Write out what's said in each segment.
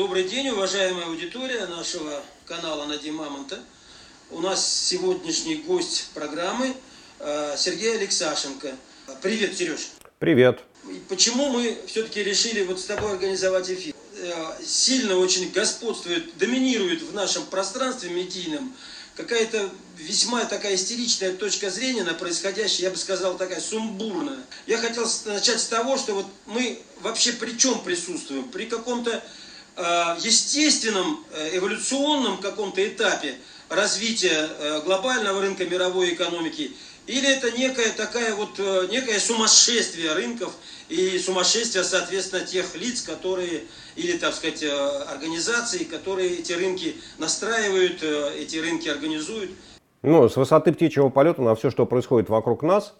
Добрый день, уважаемая аудитория нашего канала Нади Мамонта. У нас сегодняшний гость программы э, Сергей Алексашенко. Привет, Сереж. Привет. Почему мы все-таки решили вот с тобой организовать эфир? Э, сильно очень господствует, доминирует в нашем пространстве медийном какая-то весьма такая истеричная точка зрения на происходящее, я бы сказал, такая сумбурная. Я хотел начать с того, что вот мы вообще при чем присутствуем? При каком-то естественном, э, эволюционном каком-то этапе развития э, глобального рынка мировой экономики – или это некое такая вот, э, некое сумасшествие рынков и сумасшествие, соответственно, тех лиц, которые, или, так сказать, э, организаций, которые эти рынки настраивают, э, эти рынки организуют. Ну, с высоты птичьего полета на все, что происходит вокруг нас,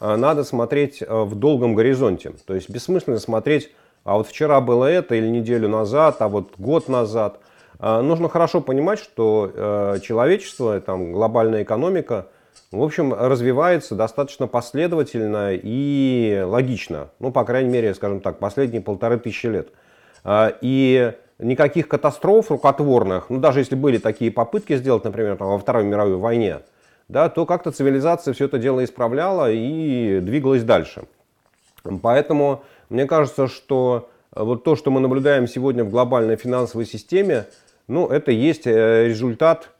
надо смотреть в долгом горизонте. То есть бессмысленно смотреть, а вот вчера было это, или неделю назад, а вот год назад. Нужно хорошо понимать, что человечество, там, глобальная экономика – в общем, развивается достаточно последовательно и логично. Ну, по крайней мере, скажем так, последние полторы тысячи лет. А, и никаких катастроф рукотворных, ну, даже если были такие попытки сделать, например, там, во Второй мировой войне, да, то как-то цивилизация все это дело исправляла и двигалась дальше. Поэтому мне кажется, что вот то, что мы наблюдаем сегодня в глобальной финансовой системе, ну, это есть э, результат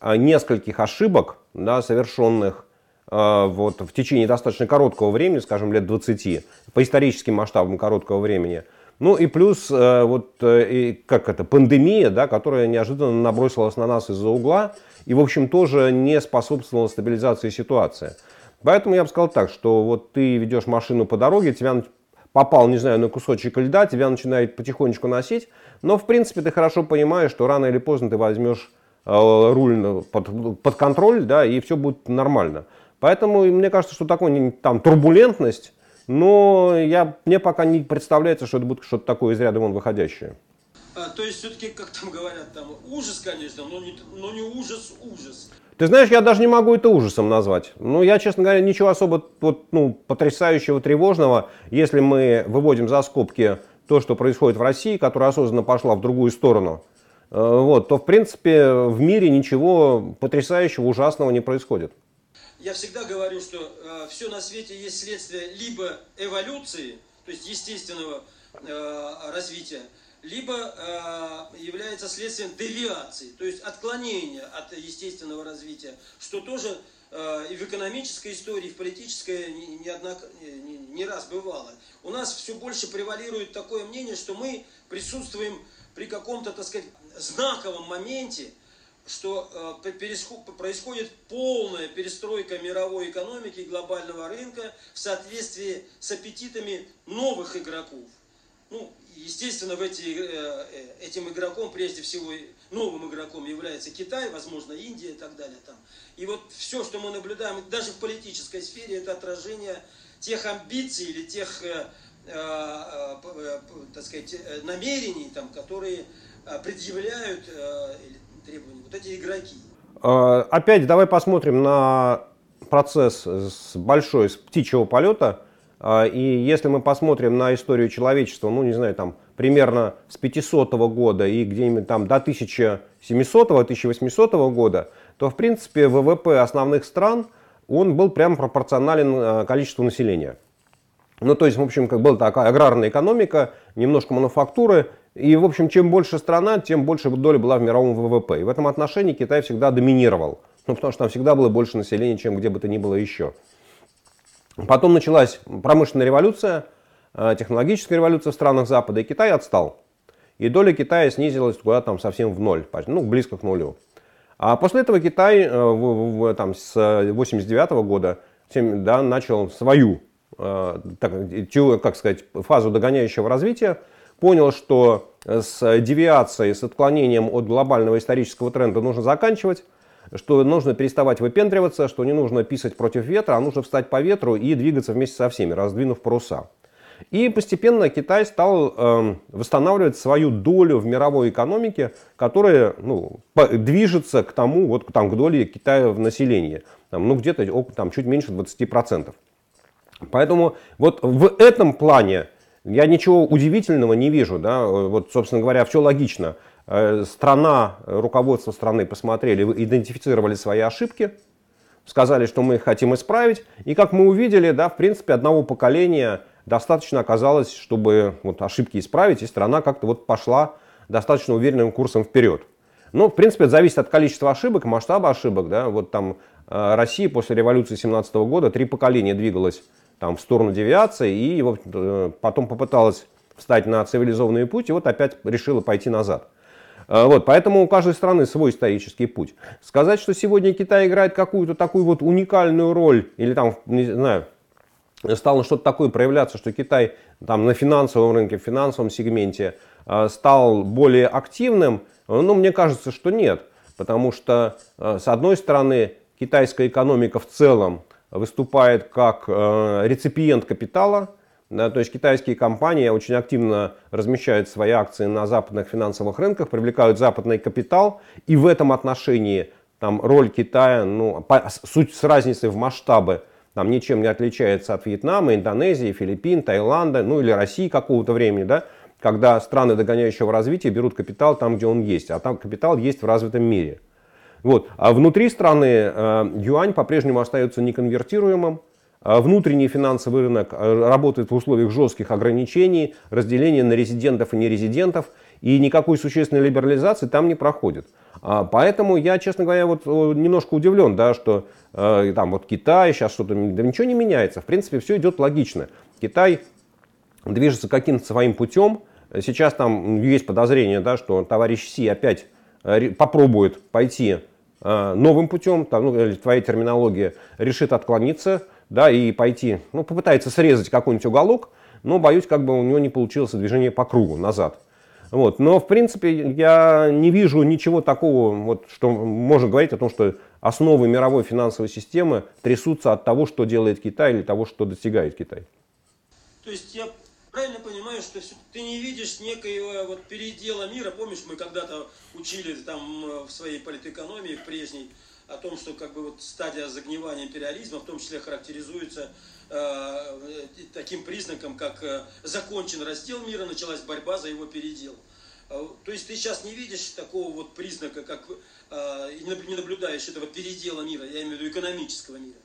а, нескольких ошибок, да, совершенных э, вот, в течение достаточно короткого времени, скажем, лет 20, по историческим масштабам короткого времени. Ну и плюс э, вот, э, и, как это, пандемия, да, которая неожиданно набросилась на нас из-за угла и, в общем, тоже не способствовала стабилизации ситуации. Поэтому я бы сказал так, что вот ты ведешь машину по дороге, тебя попал, не знаю, на кусочек льда, тебя начинает потихонечку носить, но, в принципе, ты хорошо понимаешь, что рано или поздно ты возьмешь Э, руль под, под контроль, да, и все будет нормально. Поэтому мне кажется, что такой там турбулентность, но я, мне пока не представляется, что это будет что-то такое из ряда вон выходящее. А, то есть все-таки, как там говорят, там ужас, конечно, но не, но не ужас, ужас. Ты знаешь, я даже не могу это ужасом назвать. Ну, я, честно говоря, ничего особо вот, ну, потрясающего, тревожного, если мы выводим за скобки то, что происходит в России, которая осознанно пошла в другую сторону, Э, вот, то в принципе в мире ничего потрясающего, ужасного не происходит. Я всегда говорю, что э, все на свете есть следствие либо эволюции, то есть естественного э, развития, либо э, является следствием девиации, то есть отклонения от естественного развития, что тоже э, и в экономической истории, и в политической не, не, не, не раз бывало. У нас все больше превалирует такое мнение, что мы присутствуем при каком-то, так сказать, знаковом моменте, что э, происходит полная перестройка мировой экономики и глобального рынка в соответствии с аппетитами новых игроков. Ну, естественно, в эти, э, э, этим игроком, прежде всего, новым игроком является Китай, возможно, Индия и так далее. Там. И вот все, что мы наблюдаем, даже в политической сфере, это отражение тех амбиций или тех, так сказать, намерений, там, которые Э, предъявляют э, требования вот эти игроки. Э, опять давай посмотрим на процесс с большой, с птичьего полета. И если мы посмотрим на историю человечества, ну, не знаю, там, примерно с 500 года и где-нибудь там до 1700-1800 года, то, в принципе, ВВП основных стран, он был прямо пропорционален количеству населения. Ну, то есть, в общем, как была такая аграрная экономика, немножко мануфактуры, и, в общем, чем больше страна, тем больше доля была в мировом ВВП. И в этом отношении Китай всегда доминировал. Ну, потому что там всегда было больше населения, чем где бы то ни было еще. Потом началась промышленная революция, э, технологическая революция в странах Запада, и Китай отстал. И доля Китая снизилась куда там совсем в ноль, ну, близко к нулю. А после этого Китай э, в, в, там, с 89 года да, начал свою э, так, как сказать, фазу догоняющего развития, понял, что с девиацией, с отклонением от глобального исторического тренда нужно заканчивать, что нужно переставать выпендриваться, что не нужно писать против ветра, а нужно встать по ветру и двигаться вместе со всеми, раздвинув паруса. И постепенно Китай стал э, восстанавливать свою долю в мировой экономике, которая ну, движется к тому, вот там, к доле Китая в населении. Там, ну, где-то там, чуть меньше 20%. Поэтому вот в этом плане Я ничего удивительного не вижу, да, вот, собственно говоря, все логично. Э, страна, руководство страны посмотрели, идентифицировали свои ошибки, сказали, что мы их хотим исправить, и как мы увидели, да, в принципе, одного поколения достаточно оказалось, чтобы вот ошибки исправить, и страна как-то вот пошла достаточно уверенным курсом вперед. Ну, в принципе, это зависит от количества ошибок, масштаба ошибок. Да? Вот там э, Россия после революции 17 года три поколения двигалась там, в сторону девиации и вот, э, потом попыталась встать на цивилизованный путь и вот опять решила пойти назад. Э, вот, поэтому у каждой страны свой исторический путь. Сказать, что сегодня Китай играет какую-то такую вот уникальную роль, или там, не знаю, стало что-то такое проявляться, что Китай там на финансовом рынке, в финансовом сегменте стал более активным, ну, мне кажется, что нет. Потому что, э, с одной стороны, китайская экономика в целом выступает как реципиент капитала, да, то есть китайские компании очень активно размещают свои акции на западных финансовых рынках, привлекают западный капитал, и в этом отношении там, роль Китая, ну, по, суть с разницей в масштабы, там, ничем не отличается от Вьетнама, Индонезии, Филиппин, Таиланда, ну или России какого-то времени, да, когда страны догоняющего развития берут капитал там, где он есть, а там капитал есть в развитом мире. Вот. А внутри страны э, юань по-прежнему остается неконвертируемым, внутренний финансовый рынок э, работает в условиях жестких ограничений, разделения на резидентов и нерезидентов, и никакой существенной либерализации там не проходит. А поэтому я, честно говоря, вот немножко удивлен, да, что э, там вот Китай сейчас что-то, да ничего не меняется. В принципе, все идет логично. Китай движется каким-то своим путем, Сейчас там есть подозрение, да, что товарищ Си опять э, попробует пойти э, новым путем, там, ну, твоя терминология, решит отклониться, да, и пойти, ну, попытается срезать какой-нибудь уголок, но боюсь, как бы у него не получилось движение по кругу назад. Вот. Но, в принципе, я не вижу ничего такого, вот, что можно говорить о том, что основы мировой финансовой системы трясутся от того, что делает Китай или того, что достигает Китай. То есть я правильно понимаю, что ты не видишь некоего вот передела мира. Помнишь, мы когда-то учили там э, в своей политэкономии, в прежней, о том, что как бы вот стадия загнивания империализма в том числе характеризуется э, таким признаком, как э, закончен раздел мира, началась борьба за его передел. Э, то есть ты сейчас не видишь такого вот признака, как э, не наблюдаешь этого передела мира, я имею в виду экономического мира.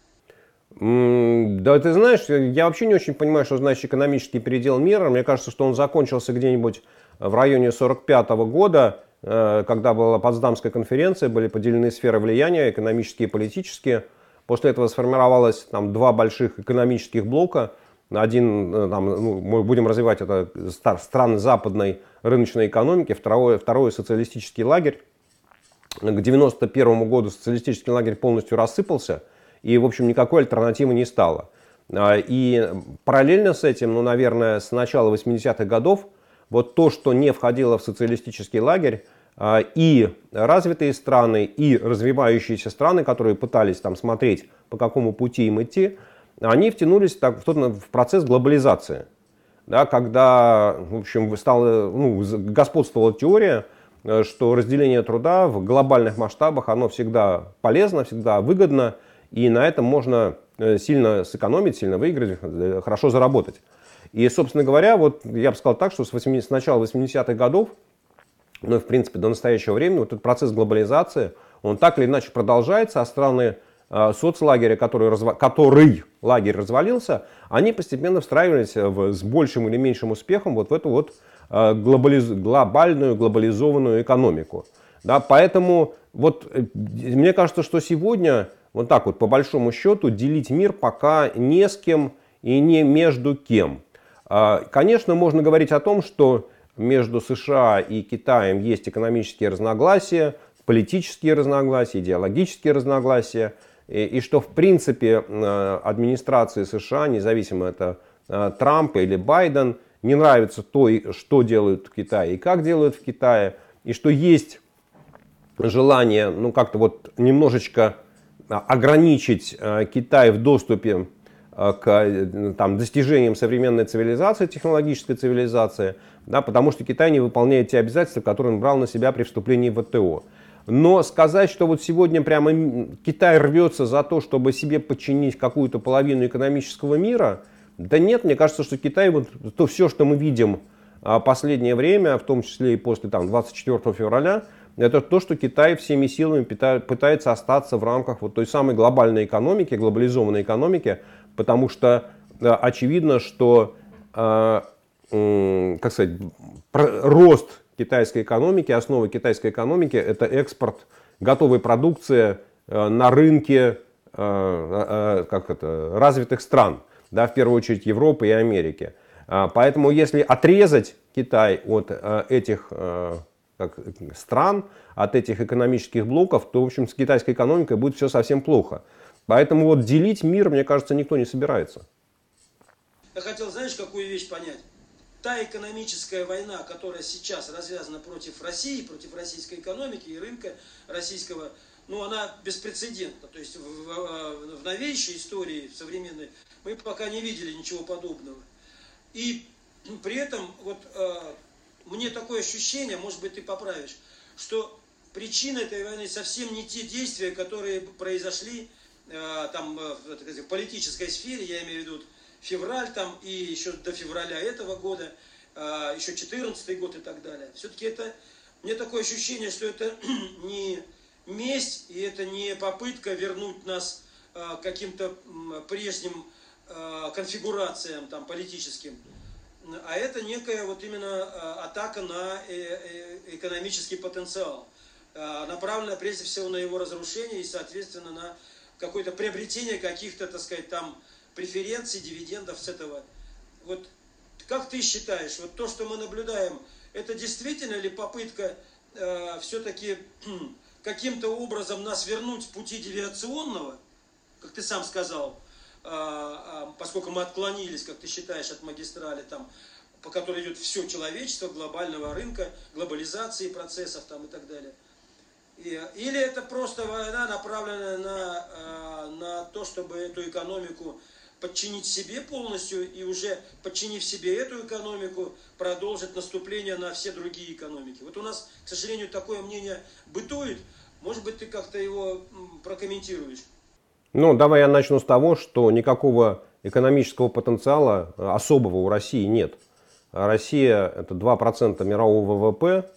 Да, ты знаешь, я вообще не очень понимаю, что значит экономический передел мира. Мне кажется, что он закончился где-нибудь в районе 45 года, э, когда была Потсдамская конференция, были поделены сферы влияния, экономические и политические. После этого сформировалось там, два больших экономических блока. Один, э, там, ну, мы будем развивать это страны западной рыночной экономики, второй, второй социалистический лагерь. К 1991 году социалистический лагерь полностью рассыпался – и, в общем, никакой альтернативы не стало. А, и параллельно с этим, ну, наверное, с начала 80-х годов, вот то, что не входило в социалистический лагерь, и развитые страны, и развивающиеся страны, которые пытались там смотреть, по какому пути им идти, они втянулись так, в, тот, в процесс глобализации. Да, когда в общем, стала, ну, господствовала теория, э, что разделение труда в глобальных масштабах оно всегда полезно, всегда выгодно, и на этом можно э, сильно сэкономить, сильно выиграть, э, хорошо заработать. И, собственно говоря, вот я бы сказал так, что с, 80, с начала 80-х годов, ну, в принципе, до настоящего времени, вот этот процесс глобализации, он так или иначе продолжается, а страны э, соцлагеря, который, разва... который лагерь развалился, они постепенно встраивались в, с большим или меньшим успехом вот в эту вот э, глобализ... глобальную, глобализованную экономику. Да, поэтому вот э, мне кажется, что сегодня вот так вот по большому счету делить мир пока не с кем и не между кем. А, конечно, можно говорить о том, что между США и Китаем есть экономические разногласия, политические разногласия, идеологические разногласия, и, и что в принципе э, администрации США, независимо это э, Трамп или Байден, не нравится то, что делают в Китае и как делают в Китае, и что есть желание ну как-то вот немножечко а, ограничить а, Китай в доступе а, к э, там, достижениям современной цивилизации, технологической цивилизации, да, потому что Китай не выполняет те обязательства, которые он брал на себя при вступлении в ВТО. Но сказать, что вот сегодня прямо Китай рвется за то, чтобы себе подчинить какую-то половину экономического мира, Да нет, мне кажется, что Китай, вот то все, что мы видим а, последнее время, в том числе и после там, 24 февраля, это то, что Китай всеми силами пытается остаться в рамках вот той самой глобальной экономики, глобализованной экономики, потому что очевидно, что а, как сказать, рост китайской экономики, основа китайской экономики это экспорт готовой продукции э, на рынке э, э, как это, развитых стран, да, в первую очередь Европы и Америки. А, поэтому если отрезать Китай от этих как, стран, от этих экономических блоков, то, в общем, с китайской экономикой будет все совсем плохо. Поэтому вот делить мир, мне кажется, никто не собирается. Я хотел, знаешь, какую вещь понять? Та экономическая война, которая сейчас развязана против России, против российской экономики и рынка российского, ну, она беспрецедентна. То есть в, в, в новейшей истории, в современной, мы пока не видели ничего подобного. И при этом вот э, мне такое ощущение, может быть, ты поправишь, что причина этой войны совсем не те действия, которые произошли э, там э, в, в политической сфере, я имею в виду февраль там и еще до февраля этого года, а, еще 14 год и так далее. Все-таки это, мне такое ощущение, что это не месть и это не попытка вернуть нас а, к каким-то прежним а, конфигурациям там, политическим, а это некая вот именно атака на э, э, экономический потенциал, направленная прежде всего на его разрушение и, соответственно, на какое-то приобретение каких-то, так сказать, там преференций, дивидендов с этого. Вот как ты считаешь, вот то, что мы наблюдаем, это действительно ли попытка э, все-таки каким-то образом нас вернуть с пути девиационного, как ты сам сказал, э, э, поскольку мы отклонились, как ты считаешь, от магистрали, там, по которой идет все человечество, глобального рынка, глобализации процессов там, и так далее. И, или это просто война, направленная на, э, на то, чтобы эту экономику подчинить себе полностью и уже подчинив себе эту экономику, продолжить наступление на все другие экономики. Вот у нас, к сожалению, такое мнение бытует. Может быть, ты как-то его прокомментируешь? Ну, давай я начну с того, что никакого экономического потенциала особого у России нет. Россия это 2% мирового ВВП,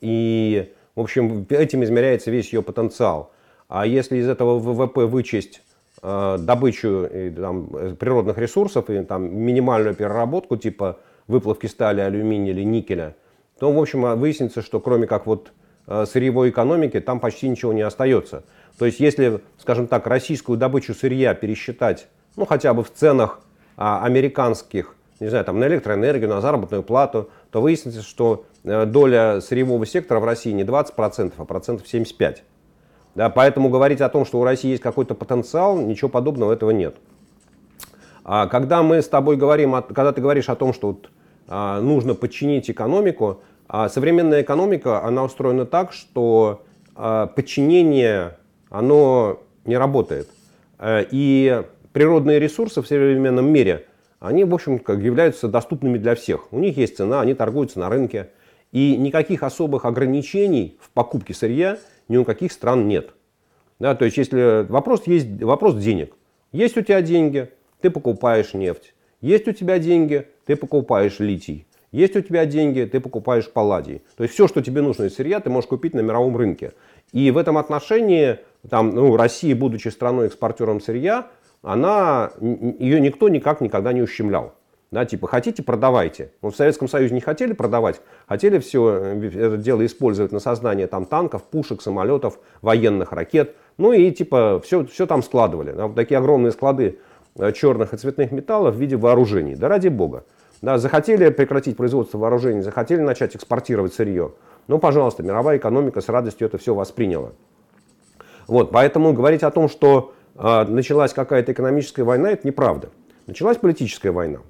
и, в общем, этим измеряется весь ее потенциал. А если из этого ВВП вычесть Э, добычу и, там, природных ресурсов и там, минимальную переработку типа выплавки стали, алюминия или никеля, то, в общем, выяснится, что кроме как вот э, сырьевой экономики там почти ничего не остается. То есть, если, скажем так, российскую добычу сырья пересчитать, ну, хотя бы в ценах а, американских, не знаю, там, на электроэнергию, на заработную плату, то выяснится, что э, доля сырьевого сектора в России не 20%, а процентов 75%. Да, поэтому говорить о том, что у России есть какой-то потенциал, ничего подобного этого нет. А когда мы с тобой говорим, когда ты говоришь о том, что вот, а, нужно подчинить экономику, а современная экономика, она устроена так, что а, подчинение, оно не работает. А, и природные ресурсы в современном мире, они, в общем, как являются доступными для всех. У них есть цена, они торгуются на рынке. И никаких особых ограничений в покупке сырья – ни у каких стран нет. Да, то есть, если вопрос есть вопрос денег. Есть у тебя деньги, ты покупаешь нефть. Есть у тебя деньги, ты покупаешь литий. Есть у тебя деньги, ты покупаешь палладий. То есть все, что тебе нужно из сырья, ты можешь купить на мировом рынке. И в этом отношении там, ну, Россия, будучи страной-экспортером сырья, она, ее никто никак никогда не ущемлял. Да, типа, хотите, продавайте. Вот ну, в Советском Союзе не хотели продавать, хотели все э, это дело использовать на создание там, танков, пушек, самолетов, военных ракет. Ну и типа все, все там складывали. Да, вот такие огромные склады э, черных и цветных металлов в виде вооружений. Да ради бога. Да, захотели прекратить производство вооружений, захотели начать экспортировать сырье. Ну, пожалуйста, мировая экономика с радостью это все восприняла. Вот, поэтому говорить о том, что э, началась какая-то экономическая война, это неправда. Началась политическая война.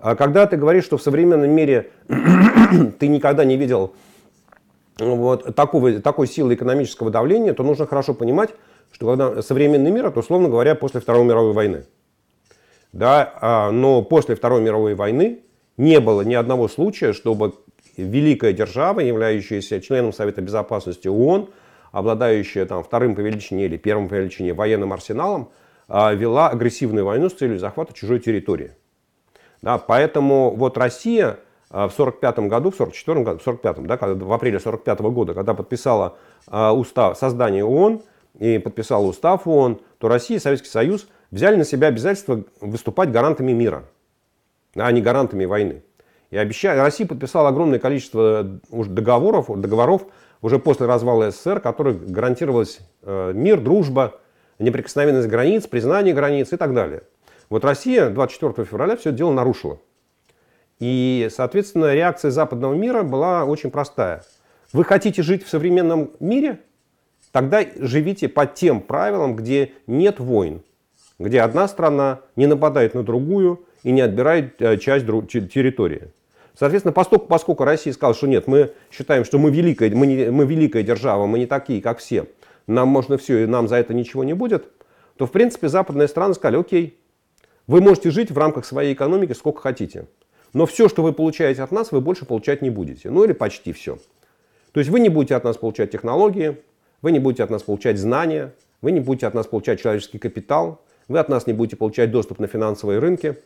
А когда ты говоришь, что в современном мире ты никогда не видел вот такого, такой силы экономического давления, то нужно хорошо понимать, что когда современный мир, это, условно говоря, после Второй мировой войны. Да, а, но после Второй мировой войны не было ни одного случая, чтобы великая держава, являющаяся членом Совета Безопасности ООН, обладающая там, вторым по величине или первым по величине военным арсеналом, а, вела агрессивную войну с целью захвата чужой территории. Да, поэтому вот Россия в 45 году, в 44 году, в 45 да, когда, в апреле 45 года, когда подписала устав создание ООН и подписала устав ООН, то Россия и Советский Союз взяли на себя обязательство выступать гарантами мира, а не гарантами войны. И обещали, Россия подписала огромное количество договоров, договоров уже после развала СССР, которых гарантировалось э, мир, дружба, неприкосновенность границ, признание границ и так далее. Вот Россия 24 февраля все это дело нарушила. И, соответственно, реакция западного мира была очень простая. Вы хотите жить в современном мире? Тогда живите по тем правилам, где нет войн, где одна страна не нападает на другую и не отбирает э, часть территории. Соответственно, поскольку, поскольку Россия сказала, что нет, мы считаем, что мы великая, мы, не, мы великая держава, мы не такие, как все, нам можно все, и нам за это ничего не будет, то, в принципе, западные страны сказали, окей, вы можете жить в рамках своей экономики сколько хотите, но все, что вы получаете от нас, вы больше получать не будете. Ну или почти все. То есть вы не будете от нас получать технологии, вы не будете от нас получать знания, вы не будете от нас получать человеческий капитал, вы от нас не будете получать доступ на финансовые рынки,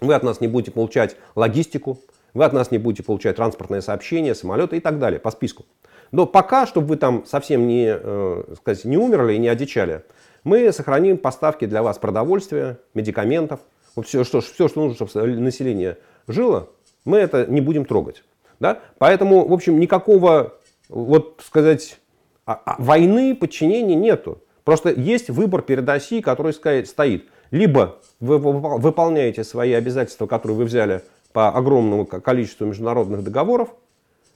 вы от нас не будете получать логистику, вы от нас не будете получать транспортное сообщение, самолеты и так далее по списку. Но пока, чтобы вы там совсем не, э, сказать, не умерли и не одичали, мы сохраним поставки для вас продовольствия, медикаментов, вот все, что, все, что нужно, чтобы население жило, мы это не будем трогать. Да? Поэтому, в общем, никакого, вот сказать, а, а, войны, подчинения нету. Просто есть выбор перед Россией, который стоит. Либо вы выполняете свои обязательства, которые вы взяли по огромному количеству международных договоров,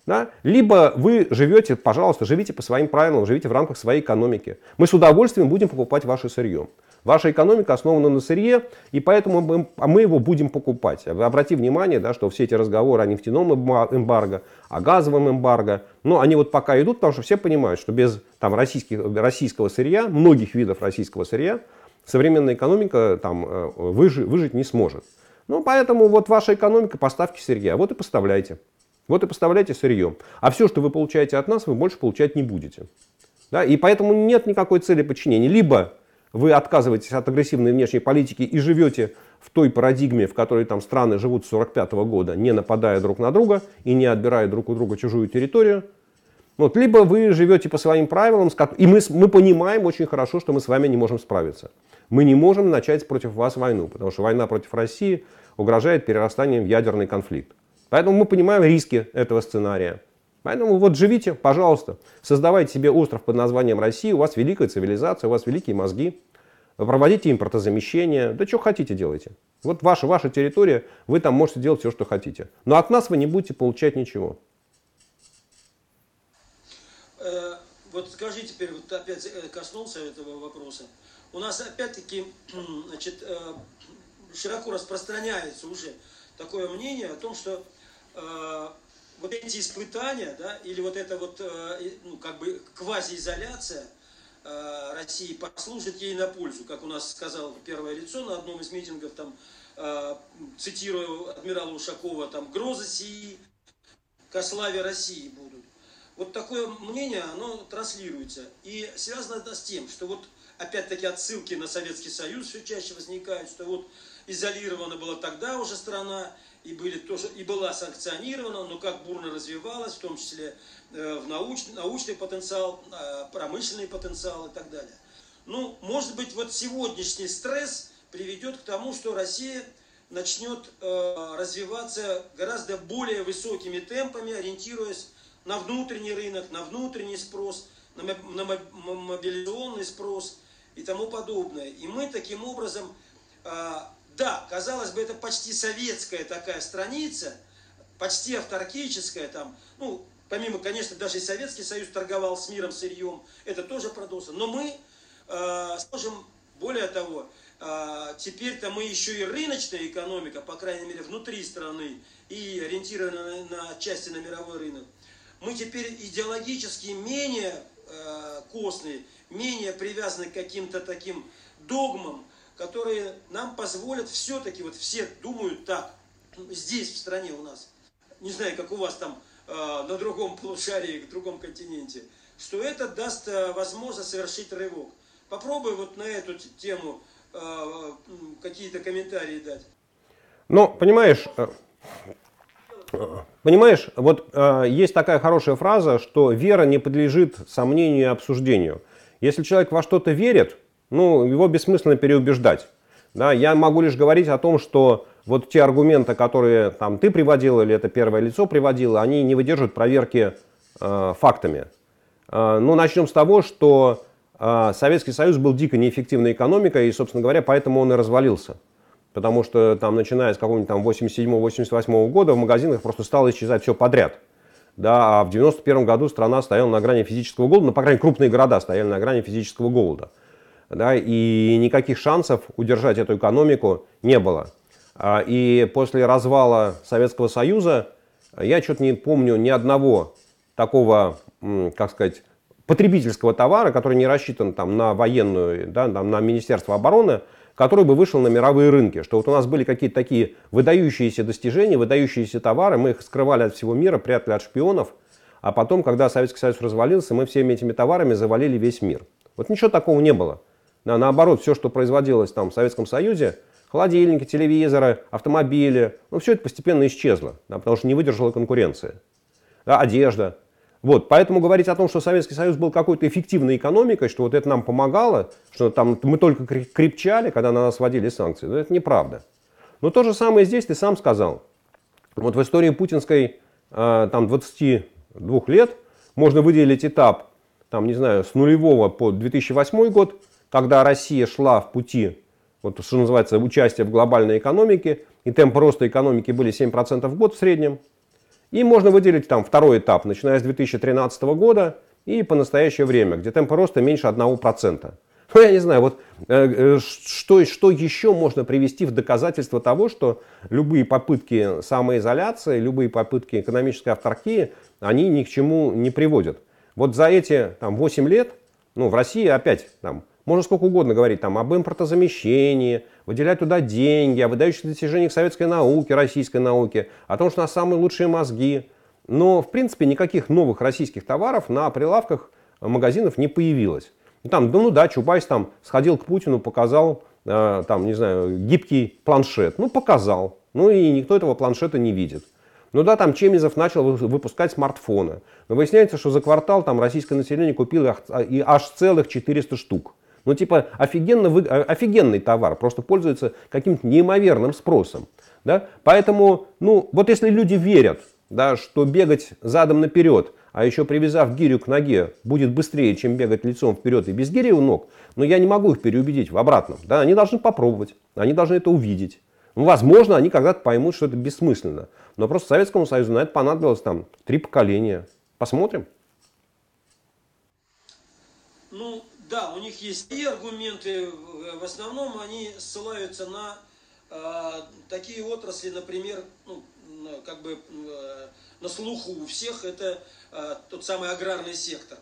да? Либо вы живете, пожалуйста, живите по своим правилам, живите в рамках своей экономики. Мы с удовольствием будем покупать ваше сырье. Ваша экономика основана на сырье, и поэтому мы, а его будем покупать. Обрати внимание, да, что все эти разговоры о нефтяном эмбарго, о газовом эмбарго, но они вот пока идут, потому что все понимают, что без там, российских, российского сырья, многих видов российского сырья, современная экономика там, э, выжить, выжить не сможет. Ну, поэтому вот ваша экономика, поставки сырья, вот и поставляйте. Вот и поставляйте сырье. А все, что вы получаете от нас, вы больше получать не будете. Да? И поэтому нет никакой цели подчинения. Либо вы отказываетесь от агрессивной внешней политики и живете в той парадигме, в которой там страны живут с 1945 года, не нападая друг на друга и не отбирая друг у друга чужую территорию. Вот, либо вы живете по своим правилам, и мы, мы понимаем очень хорошо, что мы с вами не можем справиться. Мы не можем начать против вас войну, потому что война против России угрожает перерастанием в ядерный конфликт. Поэтому мы понимаем риски этого сценария. Поэтому вот живите, пожалуйста, создавайте себе остров под названием Россия, у вас великая цивилизация, у вас великие мозги, проводите импортозамещение, да что хотите делайте. Вот ваша, ваша территория, вы там можете делать все, что хотите. Но от нас вы не будете получать ничего. Э, вот скажи теперь, вот опять э, коснулся этого вопроса. У нас опять-таки значит, э, широко распространяется уже такое мнение о том, что вот эти испытания, да, или вот эта вот, э, ну, как бы квазиизоляция э, России послужит ей на пользу, как у нас сказал первое лицо на одном из митингов, там, э, цитирую адмирала Ушакова, там, грозы сии ко славе России будут. Вот такое мнение, оно транслируется. И связано это с тем, что вот опять-таки отсылки на Советский Союз все чаще возникают, что вот изолирована была тогда уже страна, и, были тоже, и была санкционирована, но как бурно развивалась, в том числе э, в науч, научный потенциал, э, промышленный потенциал и так далее. Ну, может быть, вот сегодняшний стресс приведет к тому, что Россия начнет э, развиваться гораздо более высокими темпами, ориентируясь на внутренний рынок, на внутренний спрос, на, на мобилизационный спрос и тому подобное. И мы таким образом да, казалось бы, это почти советская такая страница, почти авторкическая там, ну, помимо, конечно, даже и Советский Союз торговал с миром сырьем, это тоже продолжится. Но мы э, сможем, более того, э, теперь-то мы еще и рыночная экономика, по крайней мере, внутри страны, и ориентированы на, на части на мировой рынок. Мы теперь идеологически менее э, костные, менее привязаны к каким-то таким догмам, которые нам позволят все-таки, вот все думают так, здесь, в стране у нас, не знаю, как у вас там э, на другом полушарии, в другом континенте, что это даст э, возможность совершить рывок. Попробуй вот на эту тему э, какие-то комментарии дать. Ну, понимаешь, понимаешь, вот есть такая хорошая фраза, что вера не подлежит сомнению и обсуждению. Если человек во что-то верит, ну, его бессмысленно переубеждать. Да, я могу лишь говорить о том, что вот те аргументы, которые там ты приводил или это первое лицо приводило, они не выдерживают проверки э, фактами. Э, ну, начнем с того, что э, Советский Союз был дико неэффективной экономикой, и, собственно говоря, поэтому он и развалился. Потому что там, начиная с какого-нибудь там 87-88 года в магазинах просто стало исчезать все подряд. Да, а в 91 году страна стояла на грани физического голода, ну, по крайней мере, крупные города стояли на грани физического голода. Да, и никаких шансов удержать эту экономику не было. А, и после развала Советского Союза я что-то не помню ни одного такого, как сказать, потребительского товара, который не рассчитан там, на военную, да, там, на Министерство обороны, который бы вышел на мировые рынки. Что вот у нас были какие-то такие выдающиеся достижения, выдающиеся товары, мы их скрывали от всего мира, прятали от шпионов, а потом, когда Советский Союз развалился, мы всеми этими товарами завалили весь мир. Вот ничего такого не было. Да, наоборот, все, что производилось там в Советском Союзе, холодильники, телевизоры, автомобили, ну, все это постепенно исчезло, да, потому что не выдержала конкуренция. Да, одежда. Вот, поэтому говорить о том, что Советский Союз был какой-то эффективной экономикой, что вот это нам помогало, что там мы только крепчали, когда на нас вводили санкции, ну, это неправда. Но то же самое здесь ты сам сказал. Вот в истории путинской э, там 22 лет можно выделить этап, там, не знаю, с нулевого по 2008 год, когда Россия шла в пути, вот что называется, участия в глобальной экономике, и темпы роста экономики были 7% в год в среднем, и можно выделить там второй этап, начиная с 2013 года и по настоящее время, где темпы роста меньше 1%. Ну, я не знаю, вот э, э, что, что еще можно привести в доказательство того, что любые попытки самоизоляции, любые попытки экономической авторкии, они ни к чему не приводят. Вот за эти там, 8 лет, ну, в России опять там, можно сколько угодно говорить там, об импортозамещении, выделять туда деньги, о выдающихся достижениях советской науки, российской науки, о том, что у нас самые лучшие мозги. Но, в принципе, никаких новых российских товаров на прилавках магазинов не появилось. Ну, там, ну, да, Чубайс там сходил к Путину, показал, э, там, не знаю, гибкий планшет. Ну, показал. Ну, и никто этого планшета не видит. Ну да, там Чемизов начал выпускать смартфоны. Но выясняется, что за квартал там российское население купило аж целых 400 штук. Ну, типа, офигенно, вы, офигенный товар, просто пользуется каким-то неимоверным спросом. Да? Поэтому, ну, вот если люди верят, да, что бегать задом наперед, а еще привязав гирю к ноге, будет быстрее, чем бегать лицом вперед и без гири у ног, но я не могу их переубедить в обратном. Да? Они должны попробовать, они должны это увидеть. Ну, возможно, они когда-то поймут, что это бессмысленно. Но просто Советскому Союзу на это понадобилось там три поколения. Посмотрим. Ну, да, у них есть и аргументы, в основном они ссылаются на э, такие отрасли, например, ну, как бы э, на слуху у всех, это э, тот самый аграрный сектор.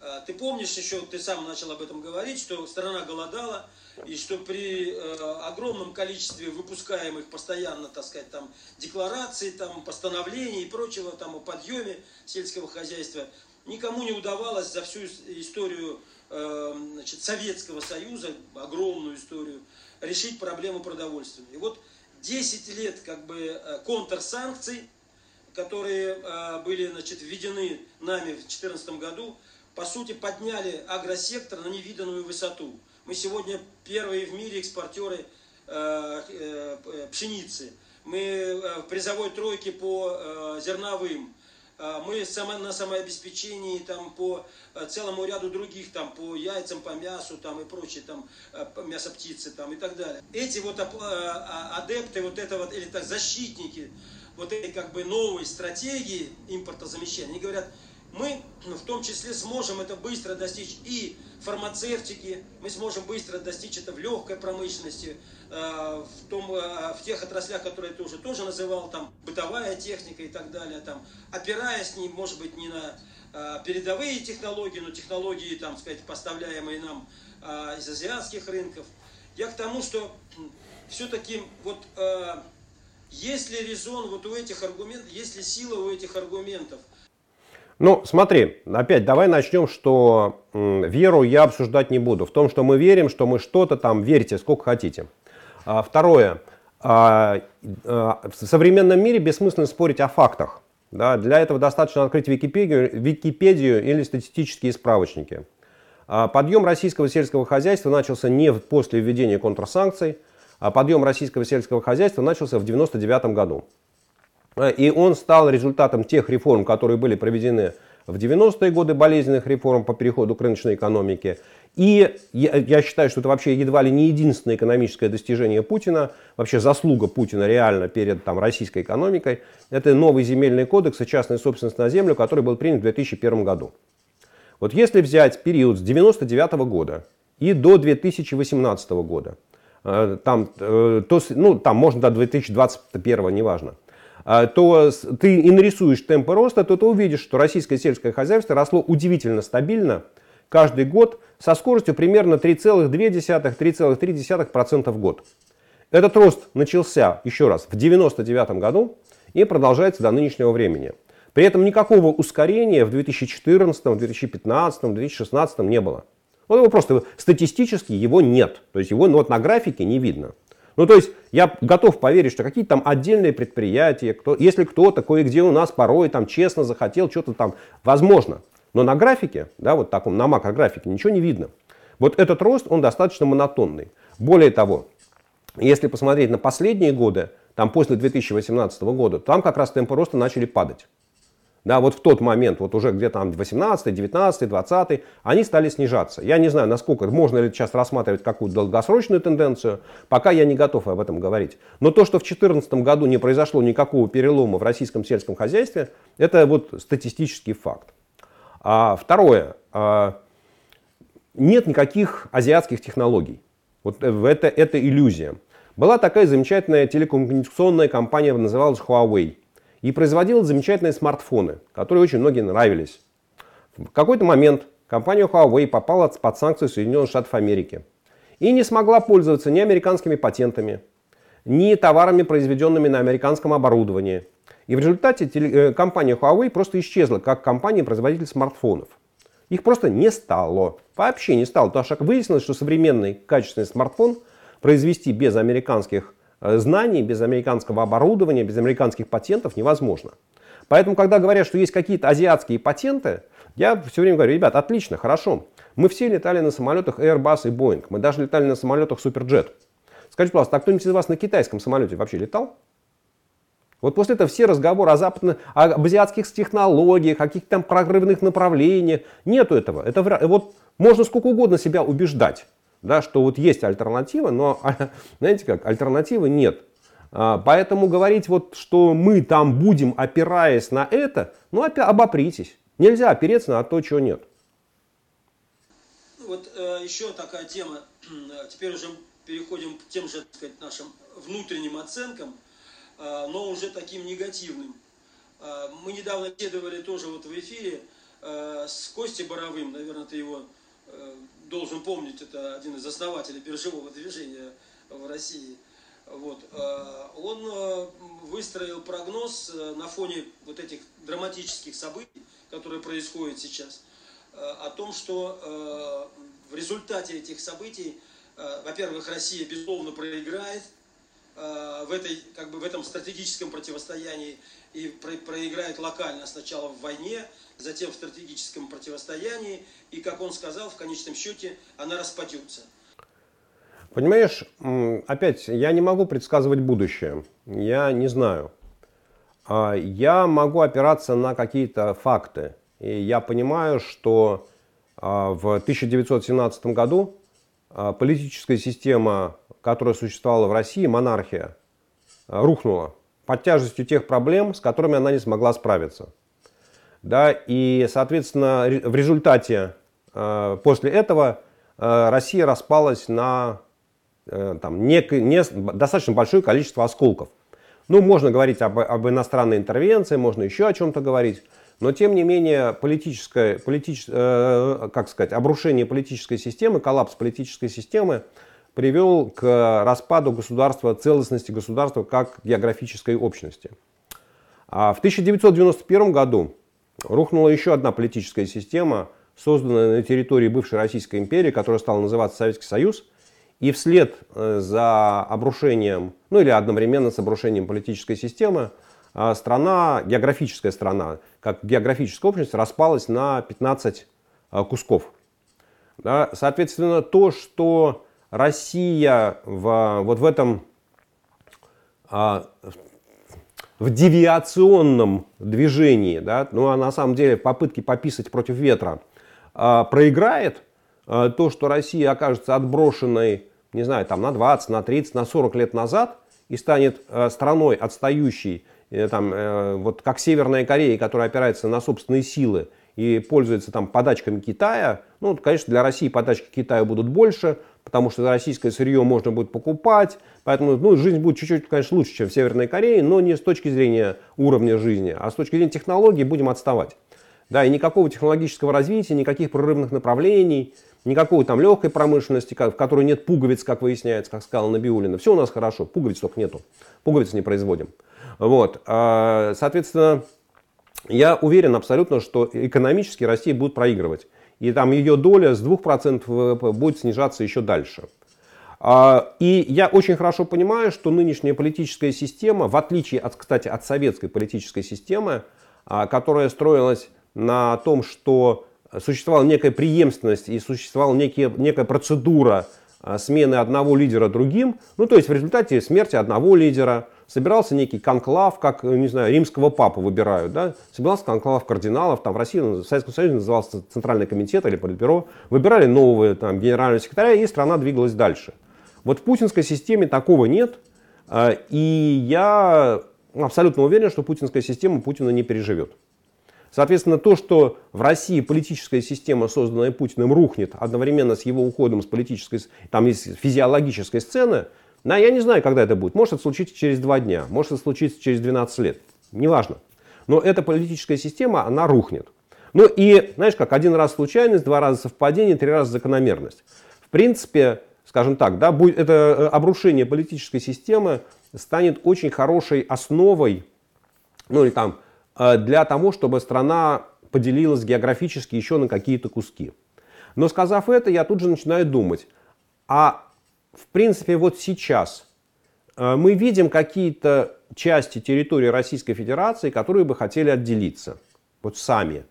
Э, ты помнишь еще, ты сам начал об этом говорить, что страна голодала, и что при э, огромном количестве выпускаемых постоянно, так сказать, там деклараций, там постановлений и прочего, там о подъеме сельского хозяйства, никому не удавалось за всю историю значит, Советского Союза, огромную историю, решить проблему продовольствия. И вот 10 лет как бы э, контрсанкций, которые э, были значит, введены нами в 2014 году, по сути подняли агросектор на невиданную высоту. Мы сегодня первые в мире экспортеры э, пшеницы. Мы в призовой тройке по зерновым. А, мы на самообеспечении там, по э, целому ряду других, там, по яйцам, по мясу там, и прочее, там, э, мясо птицы там, и так далее. Эти вот э, а, адепты, вот это вот, или так, защитники вот этой как бы новой стратегии импортозамещения, они говорят, мы в том числе сможем это быстро достичь и фармацевтики, мы сможем быстро достичь это в легкой промышленности, э, в, том, э, в тех отраслях, которые ты уже тоже называл, там бытовая техника и так далее, там, опираясь, не, может быть, не на э, передовые технологии, но технологии, там, сказать, поставляемые нам из азиатских рынков. Я к тому, что все-таки вот есть ли резон вот у этих аргументов, есть ли сила у этих аргументов – ну, смотри, опять давай начнем, что веру я обсуждать не буду. В том, что мы верим, что мы что-то там, верьте сколько хотите. А, второе, А, а, в современном мире бессмысленно спорить о фактах. Да, для этого достаточно открыть Википедию, Википедию или статистические справочники. А, подъем российского сельского хозяйства начался не после введения контрсанкций, а подъем российского сельского хозяйства начался в 1999 году. И он стал результатом тех реформ, которые были проведены в 90-е годы, болезненных реформ по переходу к рыночной экономике. И я, я считаю, что это вообще едва ли не единственное экономическое достижение Путина, вообще заслуга Путина реально перед там, российской экономикой. Это новый земельный кодекс и частная собственность на землю, который был принят в 2001 году. Вот если взять период с 99 года и до 2018 года, э, там, э, то, ну, там можно до 2021, неважно, э, то ты и нарисуешь темпы роста, то ты увидишь, что российское сельское хозяйство росло удивительно стабильно каждый год со скоростью примерно 3,2-3,3% в год. Этот рост начался, еще раз, в 1999 году и продолжается до нынешнего времени. При этом никакого ускорения в 2014, 2015, 2016 не было. Вот его просто статистически его нет. То есть его ну, вот на графике не видно. Ну, то есть я готов поверить, что какие-то там отдельные предприятия, кто, если кто-то кое-где у нас порой там честно захотел что-то там, возможно. Но на графике, да, вот таком, на макрографике ничего не видно. Вот этот рост, он достаточно монотонный. Более того, если посмотреть на последние годы, там после 2018 года, там как раз темпы роста начали падать. Да, вот в тот момент, вот уже где-то там 18, 19, 20, они стали снижаться. Я не знаю, насколько, можно ли сейчас рассматривать какую-то долгосрочную тенденцию, пока я не готов об этом говорить. Но то, что в 2014 году не произошло никакого перелома в российском сельском хозяйстве, это вот статистический факт. А второе, а, нет никаких азиатских технологий. Вот это, это иллюзия. Была такая замечательная телекоммуникационная компания, называлась Huawei и производила замечательные смартфоны, которые очень многим нравились. В какой-то момент компания Huawei попала под санкции Соединенных Штатов Америки и не смогла пользоваться ни американскими патентами, ни товарами, произведенными на американском оборудовании. И в результате э, компания Huawei просто исчезла как компания-производитель смартфонов. Их просто не стало. Вообще не стало. Потому что выяснилось, что современный качественный смартфон произвести без американских знаний, без американского оборудования, без американских патентов невозможно. Поэтому, когда говорят, что есть какие-то азиатские патенты, я все время говорю, ребят, отлично, хорошо. Мы все летали на самолетах Airbus и Boeing. Мы даже летали на самолетах Superjet. Скажите, пожалуйста, а кто-нибудь из вас на китайском самолете вообще летал? Вот после этого все разговоры о западных, об азиатских технологиях, о каких-то там прорывных направлениях. Нету этого. Это вот можно сколько угодно себя убеждать да, что вот есть альтернатива, но, знаете как, альтернативы нет. А, поэтому говорить, вот, что мы там будем, опираясь на это, ну, обопритесь. Нельзя опереться на то, чего нет. Ну, вот э, еще такая тема. Теперь уже переходим к тем же, так сказать, нашим внутренним оценкам, э, но уже таким негативным. Э, мы недавно беседовали тоже вот в эфире э, с Костей Боровым, наверное, ты его э, должен помнить, это один из основателей биржевого движения в России. Вот. Э, он э, выстроил прогноз э, на фоне вот этих драматических событий, которые происходят сейчас, о том, что в результате этих событий, во-первых, Россия безусловно проиграет в, этой, как бы в этом стратегическом противостоянии и проиграет локально сначала в войне, затем в стратегическом противостоянии, и, как он сказал, в конечном счете она распадется. Понимаешь, опять, я не могу предсказывать будущее. Я не знаю. А, я могу опираться на какие-то факты. И я понимаю, что а, в 1917 году а, политическая система, которая существовала в России, монархия, рухнула под тяжестью тех проблем, с которыми она не смогла справиться. Да, и, соответственно, в результате э, после этого э, Россия распалась на э, там, не, не, достаточно большое количество осколков. Ну, можно говорить об, об иностранной интервенции, можно еще о чем-то говорить, но тем не менее политическое, политич, э, как сказать, обрушение политической системы, коллапс политической системы привел к распаду государства, целостности государства как географической общности. А в 1991 году рухнула еще одна политическая система, созданная на территории бывшей Российской империи, которая стала называться Советский Союз. И вслед э, за обрушением, ну или одновременно с обрушением политической системы, э, страна, географическая страна, как географическая общность, распалась на 15 э, кусков. Да, соответственно, то, что Россия в, вот в этом девиационном движении, да, ну а на самом деле в попытке пописать против ветра, проиграет, то, что Россия окажется отброшенной не знаю, там на 20, на 30, на 40 лет назад и станет э, страной отстающей, э, там, э, вот как Северная Корея, которая опирается на собственные силы и пользуется там подачками Китая, ну, конечно, для России подачки Китая будут больше, потому что российское сырье можно будет покупать, поэтому ну, жизнь будет чуть-чуть, конечно, лучше, чем в Северной Корее, но не с точки зрения уровня жизни, а с точки зрения технологий будем отставать. Да, и никакого технологического развития, никаких прорывных направлений, Никакой там легкой промышленности, в которой нет пуговиц, как выясняется, как сказал Набиулина. Все у нас хорошо, пуговиц только нету. Пуговиц не производим. Вот. А, соответственно, я уверен абсолютно, что экономически Россия будет проигрывать. И там ее доля с 2% ВВП будет снижаться еще дальше. А, и я очень хорошо понимаю, что нынешняя политическая система, в отличие, от, кстати, от советской политической системы, а, которая строилась на том, что существовала некая преемственность и существовала некие, некая процедура а, смены одного лидера другим. Ну, то есть в результате смерти одного лидера собирался некий конклав, как, не знаю, римского папу выбирают, да, собирался конклав кардиналов, там в России, в Советском Союзе назывался Центральный комитет или Политбюро, выбирали нового там, генерального секретаря, и страна двигалась дальше. Вот в путинской системе такого нет, а, и я абсолютно уверен, что путинская система Путина не переживет. Соответственно, то, что в России политическая система, созданная Путиным, рухнет одновременно с его уходом с политической, там из физиологической сцены, на, я не знаю, когда это будет. Может это случиться через два дня, может это случиться через 12 лет. Неважно. Но эта политическая система, она рухнет. Ну и, знаешь как, один раз случайность, два раза совпадение, три раза закономерность. В принципе, скажем так, да, будет, это э, обрушение политической системы станет очень хорошей основой, ну или там Э, для того, чтобы страна поделилась географически еще на какие-то куски. Но сказав это, я тут же начинаю думать, а в принципе вот сейчас э, мы видим какие-то части территории Российской Федерации, которые бы хотели отделиться. Вот сами.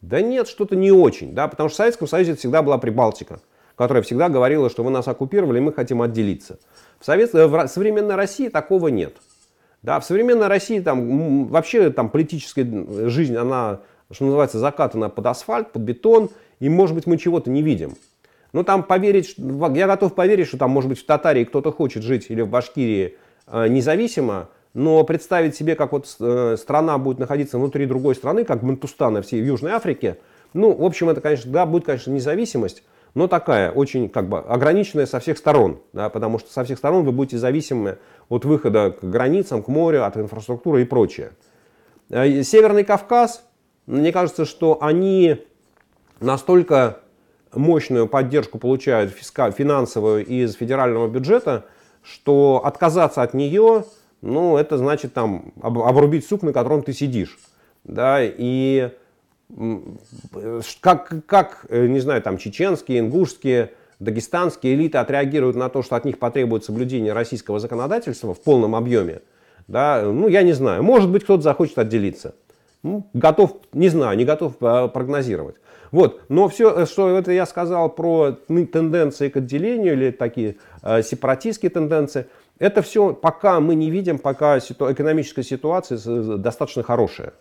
Да нет, что-то не очень. Да? Потому что в Советском Союзе всегда была Прибалтика, которая всегда говорила, что вы нас оккупировали, мы хотим отделиться. В, совет... в современной России такого нет. Да, в современной России там вообще там политическая жизнь, она, что называется, закатана под асфальт, под бетон, и, может быть, мы чего-то не видим. Но там поверить, я готов поверить, что там, может быть, в Татарии кто-то хочет жить или в Башкирии э, независимо, но представить себе, как вот э, страна будет находиться внутри другой страны, как Бантустана в Южной Африке, ну, в общем, это, конечно, да, будет, конечно, независимость, но такая, очень как бы ограниченная со всех сторон, да, потому что со всех сторон вы будете зависимы от выхода к границам, к морю, от инфраструктуры и прочее. Э, Северный Кавказ, мне кажется, что они настолько мощную поддержку получают финансовую из федерального бюджета, что отказаться от нее, ну, это значит там обрубить сук, на котором ты сидишь. Да, и как, как, э, не знаю, там чеченские, ингушские, дагестанские элиты отреагируют на то, что от них потребует соблюдение российского законодательства в полном объеме, да, ну, я не знаю. Может быть, кто-то захочет отделиться. Ну, готов, не знаю, не готов э, прогнозировать. Вот, но все, э, что это я сказал про тенденции к отделению или такие э, сепаратистские тенденции, это все пока мы не видим, пока ситу, экономическая ситуация достаточно хорошая.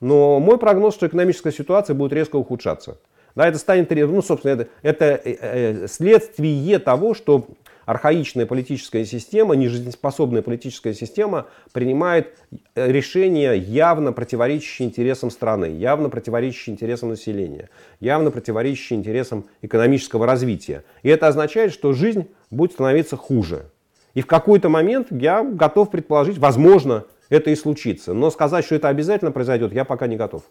Но мой прогноз, что экономическая ситуация будет резко ухудшаться. Да, это станет, ну, собственно, это, это э, э, следствие того, что архаичная политическая система, нежизнеспособная политическая система принимает э, решения, явно противоречащие интересам страны, явно противоречащие интересам населения, явно противоречащие интересам экономического развития. И это означает, что жизнь будет становиться хуже. И в какой-то момент я готов предположить, возможно, это и случится. Но сказать, что это обязательно произойдет, я пока не готов.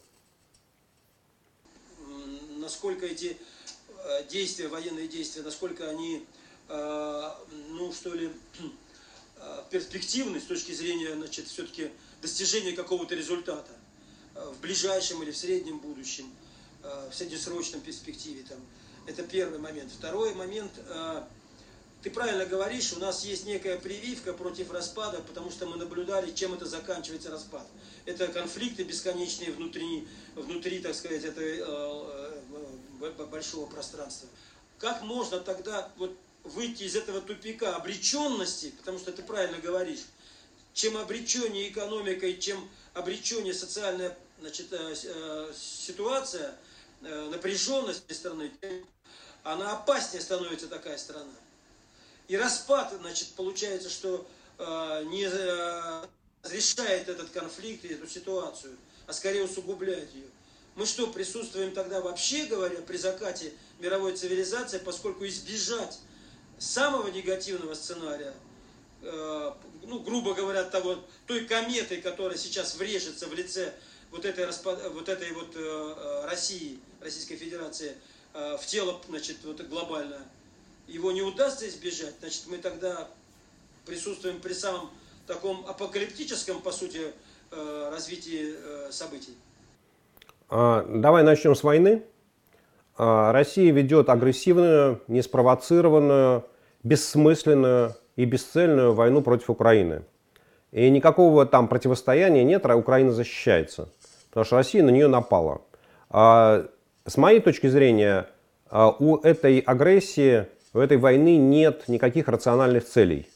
Насколько эти э, действия, военные действия, насколько они, ну что ли, э, перспективны с точки зрения, значит, все-таки достижения какого-то результата в ближайшем или в среднем будущем, в среднесрочном перспективе. Там. Это первый момент. Второй момент, ты правильно говоришь, у нас есть некая прививка против распада, потому что мы наблюдали, чем это заканчивается распад. Это конфликты бесконечные внутри, внутри так сказать, этой э, э, большого пространства. Как можно тогда вот выйти из этого тупика обреченности, потому что ты правильно говоришь, чем обреченнее экономика и чем обреченнее социальная значит, э, э, ситуация, э, напряженность страны, она опаснее становится такая страна. И распад, значит, получается, что не разрешает этот конфликт и эту ситуацию, а скорее усугубляет ее. Мы что, присутствуем тогда вообще, говоря, при закате мировой цивилизации, поскольку избежать самого негативного сценария, э, ну, грубо говоря, того, той кометы, которая сейчас врежется в лице вот этой, распад, вот, этой вот э, э России, Российской Федерации, в тело, значит, вот глобальное, его не удастся избежать, значит, мы тогда присутствуем при самом таком апокалиптическом, по сути, развитии событий. А, давай начнем с войны. А, Россия ведет агрессивную, неспровоцированную, бессмысленную и бесцельную войну против Украины. И никакого там противостояния нет, а Украина защищается. Потому что Россия на нее напала. А с моей точки зрения, у этой агрессии у этой войны нет никаких рациональных целей.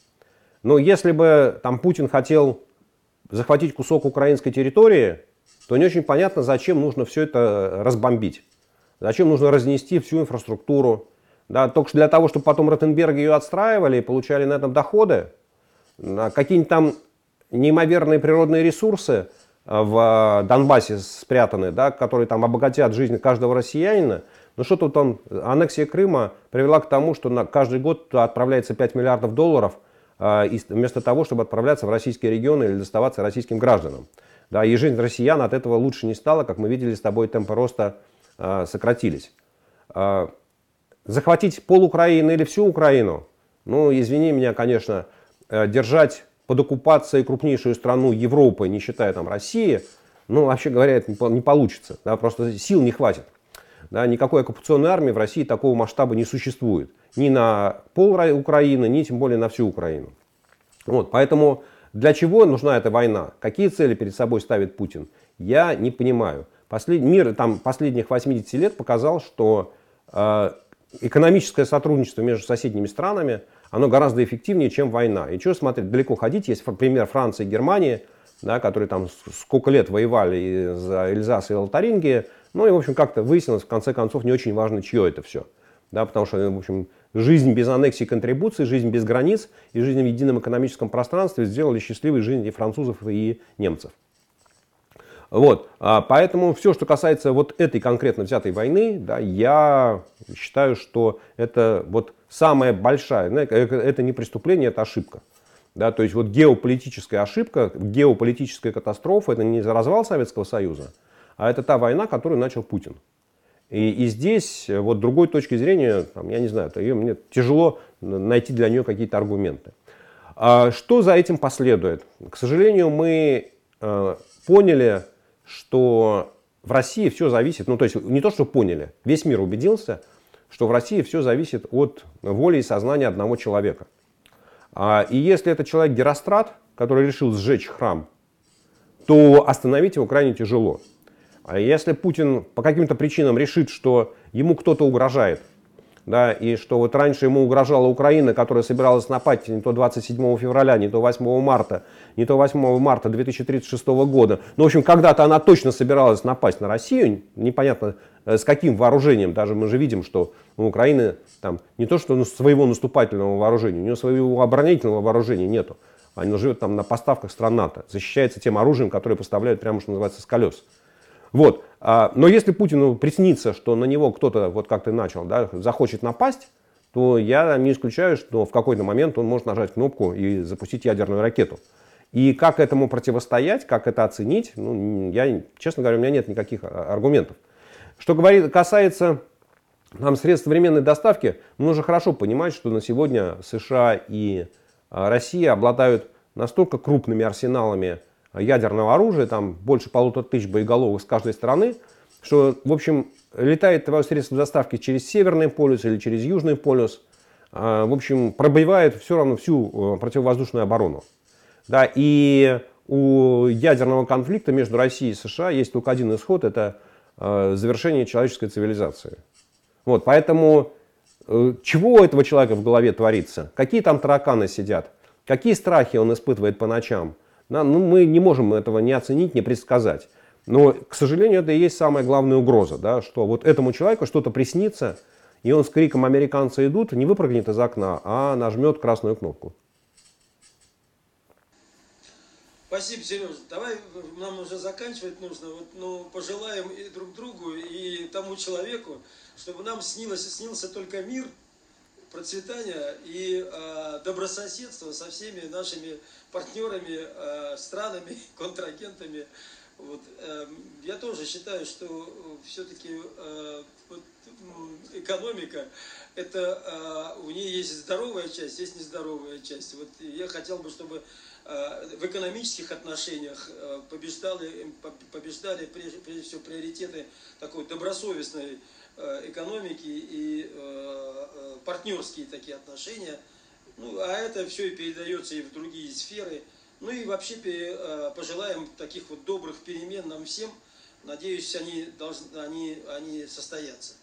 Но если бы там Путин хотел захватить кусок украинской территории, то не очень понятно, зачем нужно все это разбомбить. Зачем нужно разнести всю инфраструктуру. Да, только для того, чтобы потом Ротенберг ее отстраивали и получали на этом доходы. Какие-нибудь там неимоверные природные ресурсы а, в Донбассе спрятаны, да, которые там обогатят жизнь каждого россиянина – ну что тут он, аннексия Крыма привела к тому, что на каждый год отправляется 5 миллиардов долларов, вместо того, чтобы отправляться в российские регионы или доставаться российским гражданам. Да, и жизнь россиян от этого лучше не стала, как мы видели с тобой, темпы роста сократились. Э, захватить пол Украины или всю Украину, ну, извини меня, конечно, э, держать под оккупацией крупнейшую страну Европы, не считая там России, ну, вообще говоря, это не получится, да, просто сил не хватит. Да, никакой оккупационной армии в России такого масштаба не существует. Ни на пол Украины, ни тем более на всю Украину. Вот, поэтому для чего нужна эта война? Какие цели перед собой ставит Путин? Я не понимаю. Послед... Мир там, последних 80 лет показал, что э, экономическое сотрудничество между соседними странами оно гораздо эффективнее, чем война. И что смотреть, далеко ходить, есть пример Франции и Германии, да, которые там сколько лет воевали за Эльзас и Алтарингия, ну и, в общем, как-то выяснилось, в конце концов, не очень важно, чье это все. Да, потому что, в общем, жизнь без аннексии и контрибуции, жизнь без границ и жизнь в едином экономическом пространстве сделали счастливой жизнь и французов, и немцев. Вот, а поэтому все, что касается вот этой конкретно взятой войны, да, я считаю, что это вот самая большая, это не преступление, это ошибка. Да, то есть вот геополитическая ошибка, геополитическая катастрофа, это не развал Советского Союза, а это та война, которую начал Путин. И, и здесь вот другой точки зрения, там, я не знаю, ее, мне тяжело найти для нее какие-то аргументы. А что за этим последует? К сожалению, мы э, поняли, что в России все зависит, ну то есть не то, что поняли, весь мир убедился, что в России все зависит от воли и сознания одного человека. А, и если это человек Герострат, который решил сжечь храм, то остановить его крайне тяжело. А если Путин по каким-то причинам решит, что ему кто-то угрожает, да, и что вот раньше ему угрожала Украина, которая собиралась напасть не то 27 февраля, не то 8 марта, не то 8 марта 2036 года. Ну, в общем, когда-то она точно собиралась напасть на Россию, непонятно э, с каким вооружением. Даже мы же видим, что у Украины там не то, что своего наступательного вооружения, у нее своего оборонительного вооружения нету. Она живет там на поставках стран НАТО, защищается тем оружием, которое поставляют прямо, что называется, с колес. Вот. А, но если Путину приснится, что на него кто-то, вот как ты начал, да, захочет напасть, то я не исключаю, что в какой-то момент он может нажать кнопку и запустить ядерную ракету. И как этому противостоять, как это оценить, ну, я, честно говоря, у меня нет никаких а, аргументов. Что говорит, касается нам средств современной доставки, нужно хорошо понимать, что на сегодня США и а, Россия обладают настолько крупными арсеналами ядерного оружия, там больше полутора тысяч боеголовок с каждой стороны, что, в общем, летает твое средство доставки через Северный полюс или через Южный полюс, э, в общем, пробивает все равно всю э, противовоздушную оборону. Да, и у ядерного конфликта между Россией и США есть только один исход, это э, завершение человеческой цивилизации. Вот, поэтому э, чего у этого человека в голове творится? Какие там тараканы сидят? Какие страхи он испытывает по ночам? Ну, мы не можем этого не оценить, не предсказать. Но, к сожалению, это и есть самая главная угроза, да, что вот этому человеку что-то приснится, и он с криком «американцы идут» не выпрыгнет из окна, а нажмет красную кнопку. Спасибо, Сережа. Давай нам уже заканчивать нужно. Вот, ну, пожелаем и друг другу, и тому человеку, чтобы нам снилось, снился только мир, процветание и э, добрососедство со всеми нашими партнерами, э, странами, контрагентами. Вот, э, я тоже считаю, что все-таки э, вот, экономика, это э, у нее есть здоровая часть, есть нездоровая часть. Вот я хотел бы, чтобы Э, в экономических отношениях э, побеждали, побеждали прежде, всего приоритеты такой добросовестной э, экономики и партнерские такие отношения. Ну, а это все и передается и в другие сферы. Ну и вообще пожелаем таких вот добрых перемен нам всем. Надеюсь, они, должны, они, они состоятся.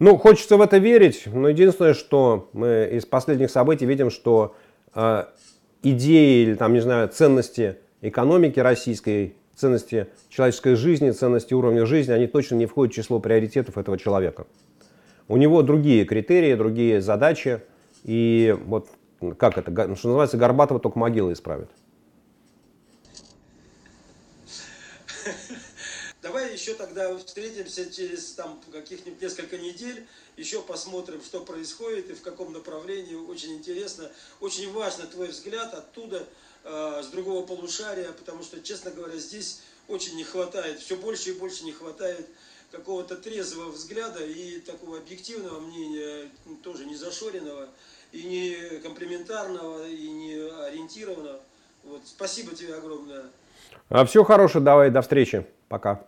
Ну, хочется в это верить, но единственное, что мы из последних событий видим, что идеи или там, не знаю, ценности экономики российской, ценности человеческой жизни, ценности уровня жизни, они точно не входят в число приоритетов этого человека. У него другие критерии, другие задачи, и вот как это, что называется, Горбатова только могила исправит. Давай еще тогда встретимся через там каких-нибудь несколько недель, еще посмотрим, что происходит и в каком направлении. Очень интересно, очень важно твой взгляд оттуда, э, с другого полушария, потому что, честно говоря, здесь очень не хватает, все больше и больше не хватает какого-то трезвого взгляда и такого объективного мнения, тоже не зашоренного, и не комплементарного, и не ориентированного. Вот. Спасибо тебе огромное. А, Все хорошее, давай, до встречи. Пока.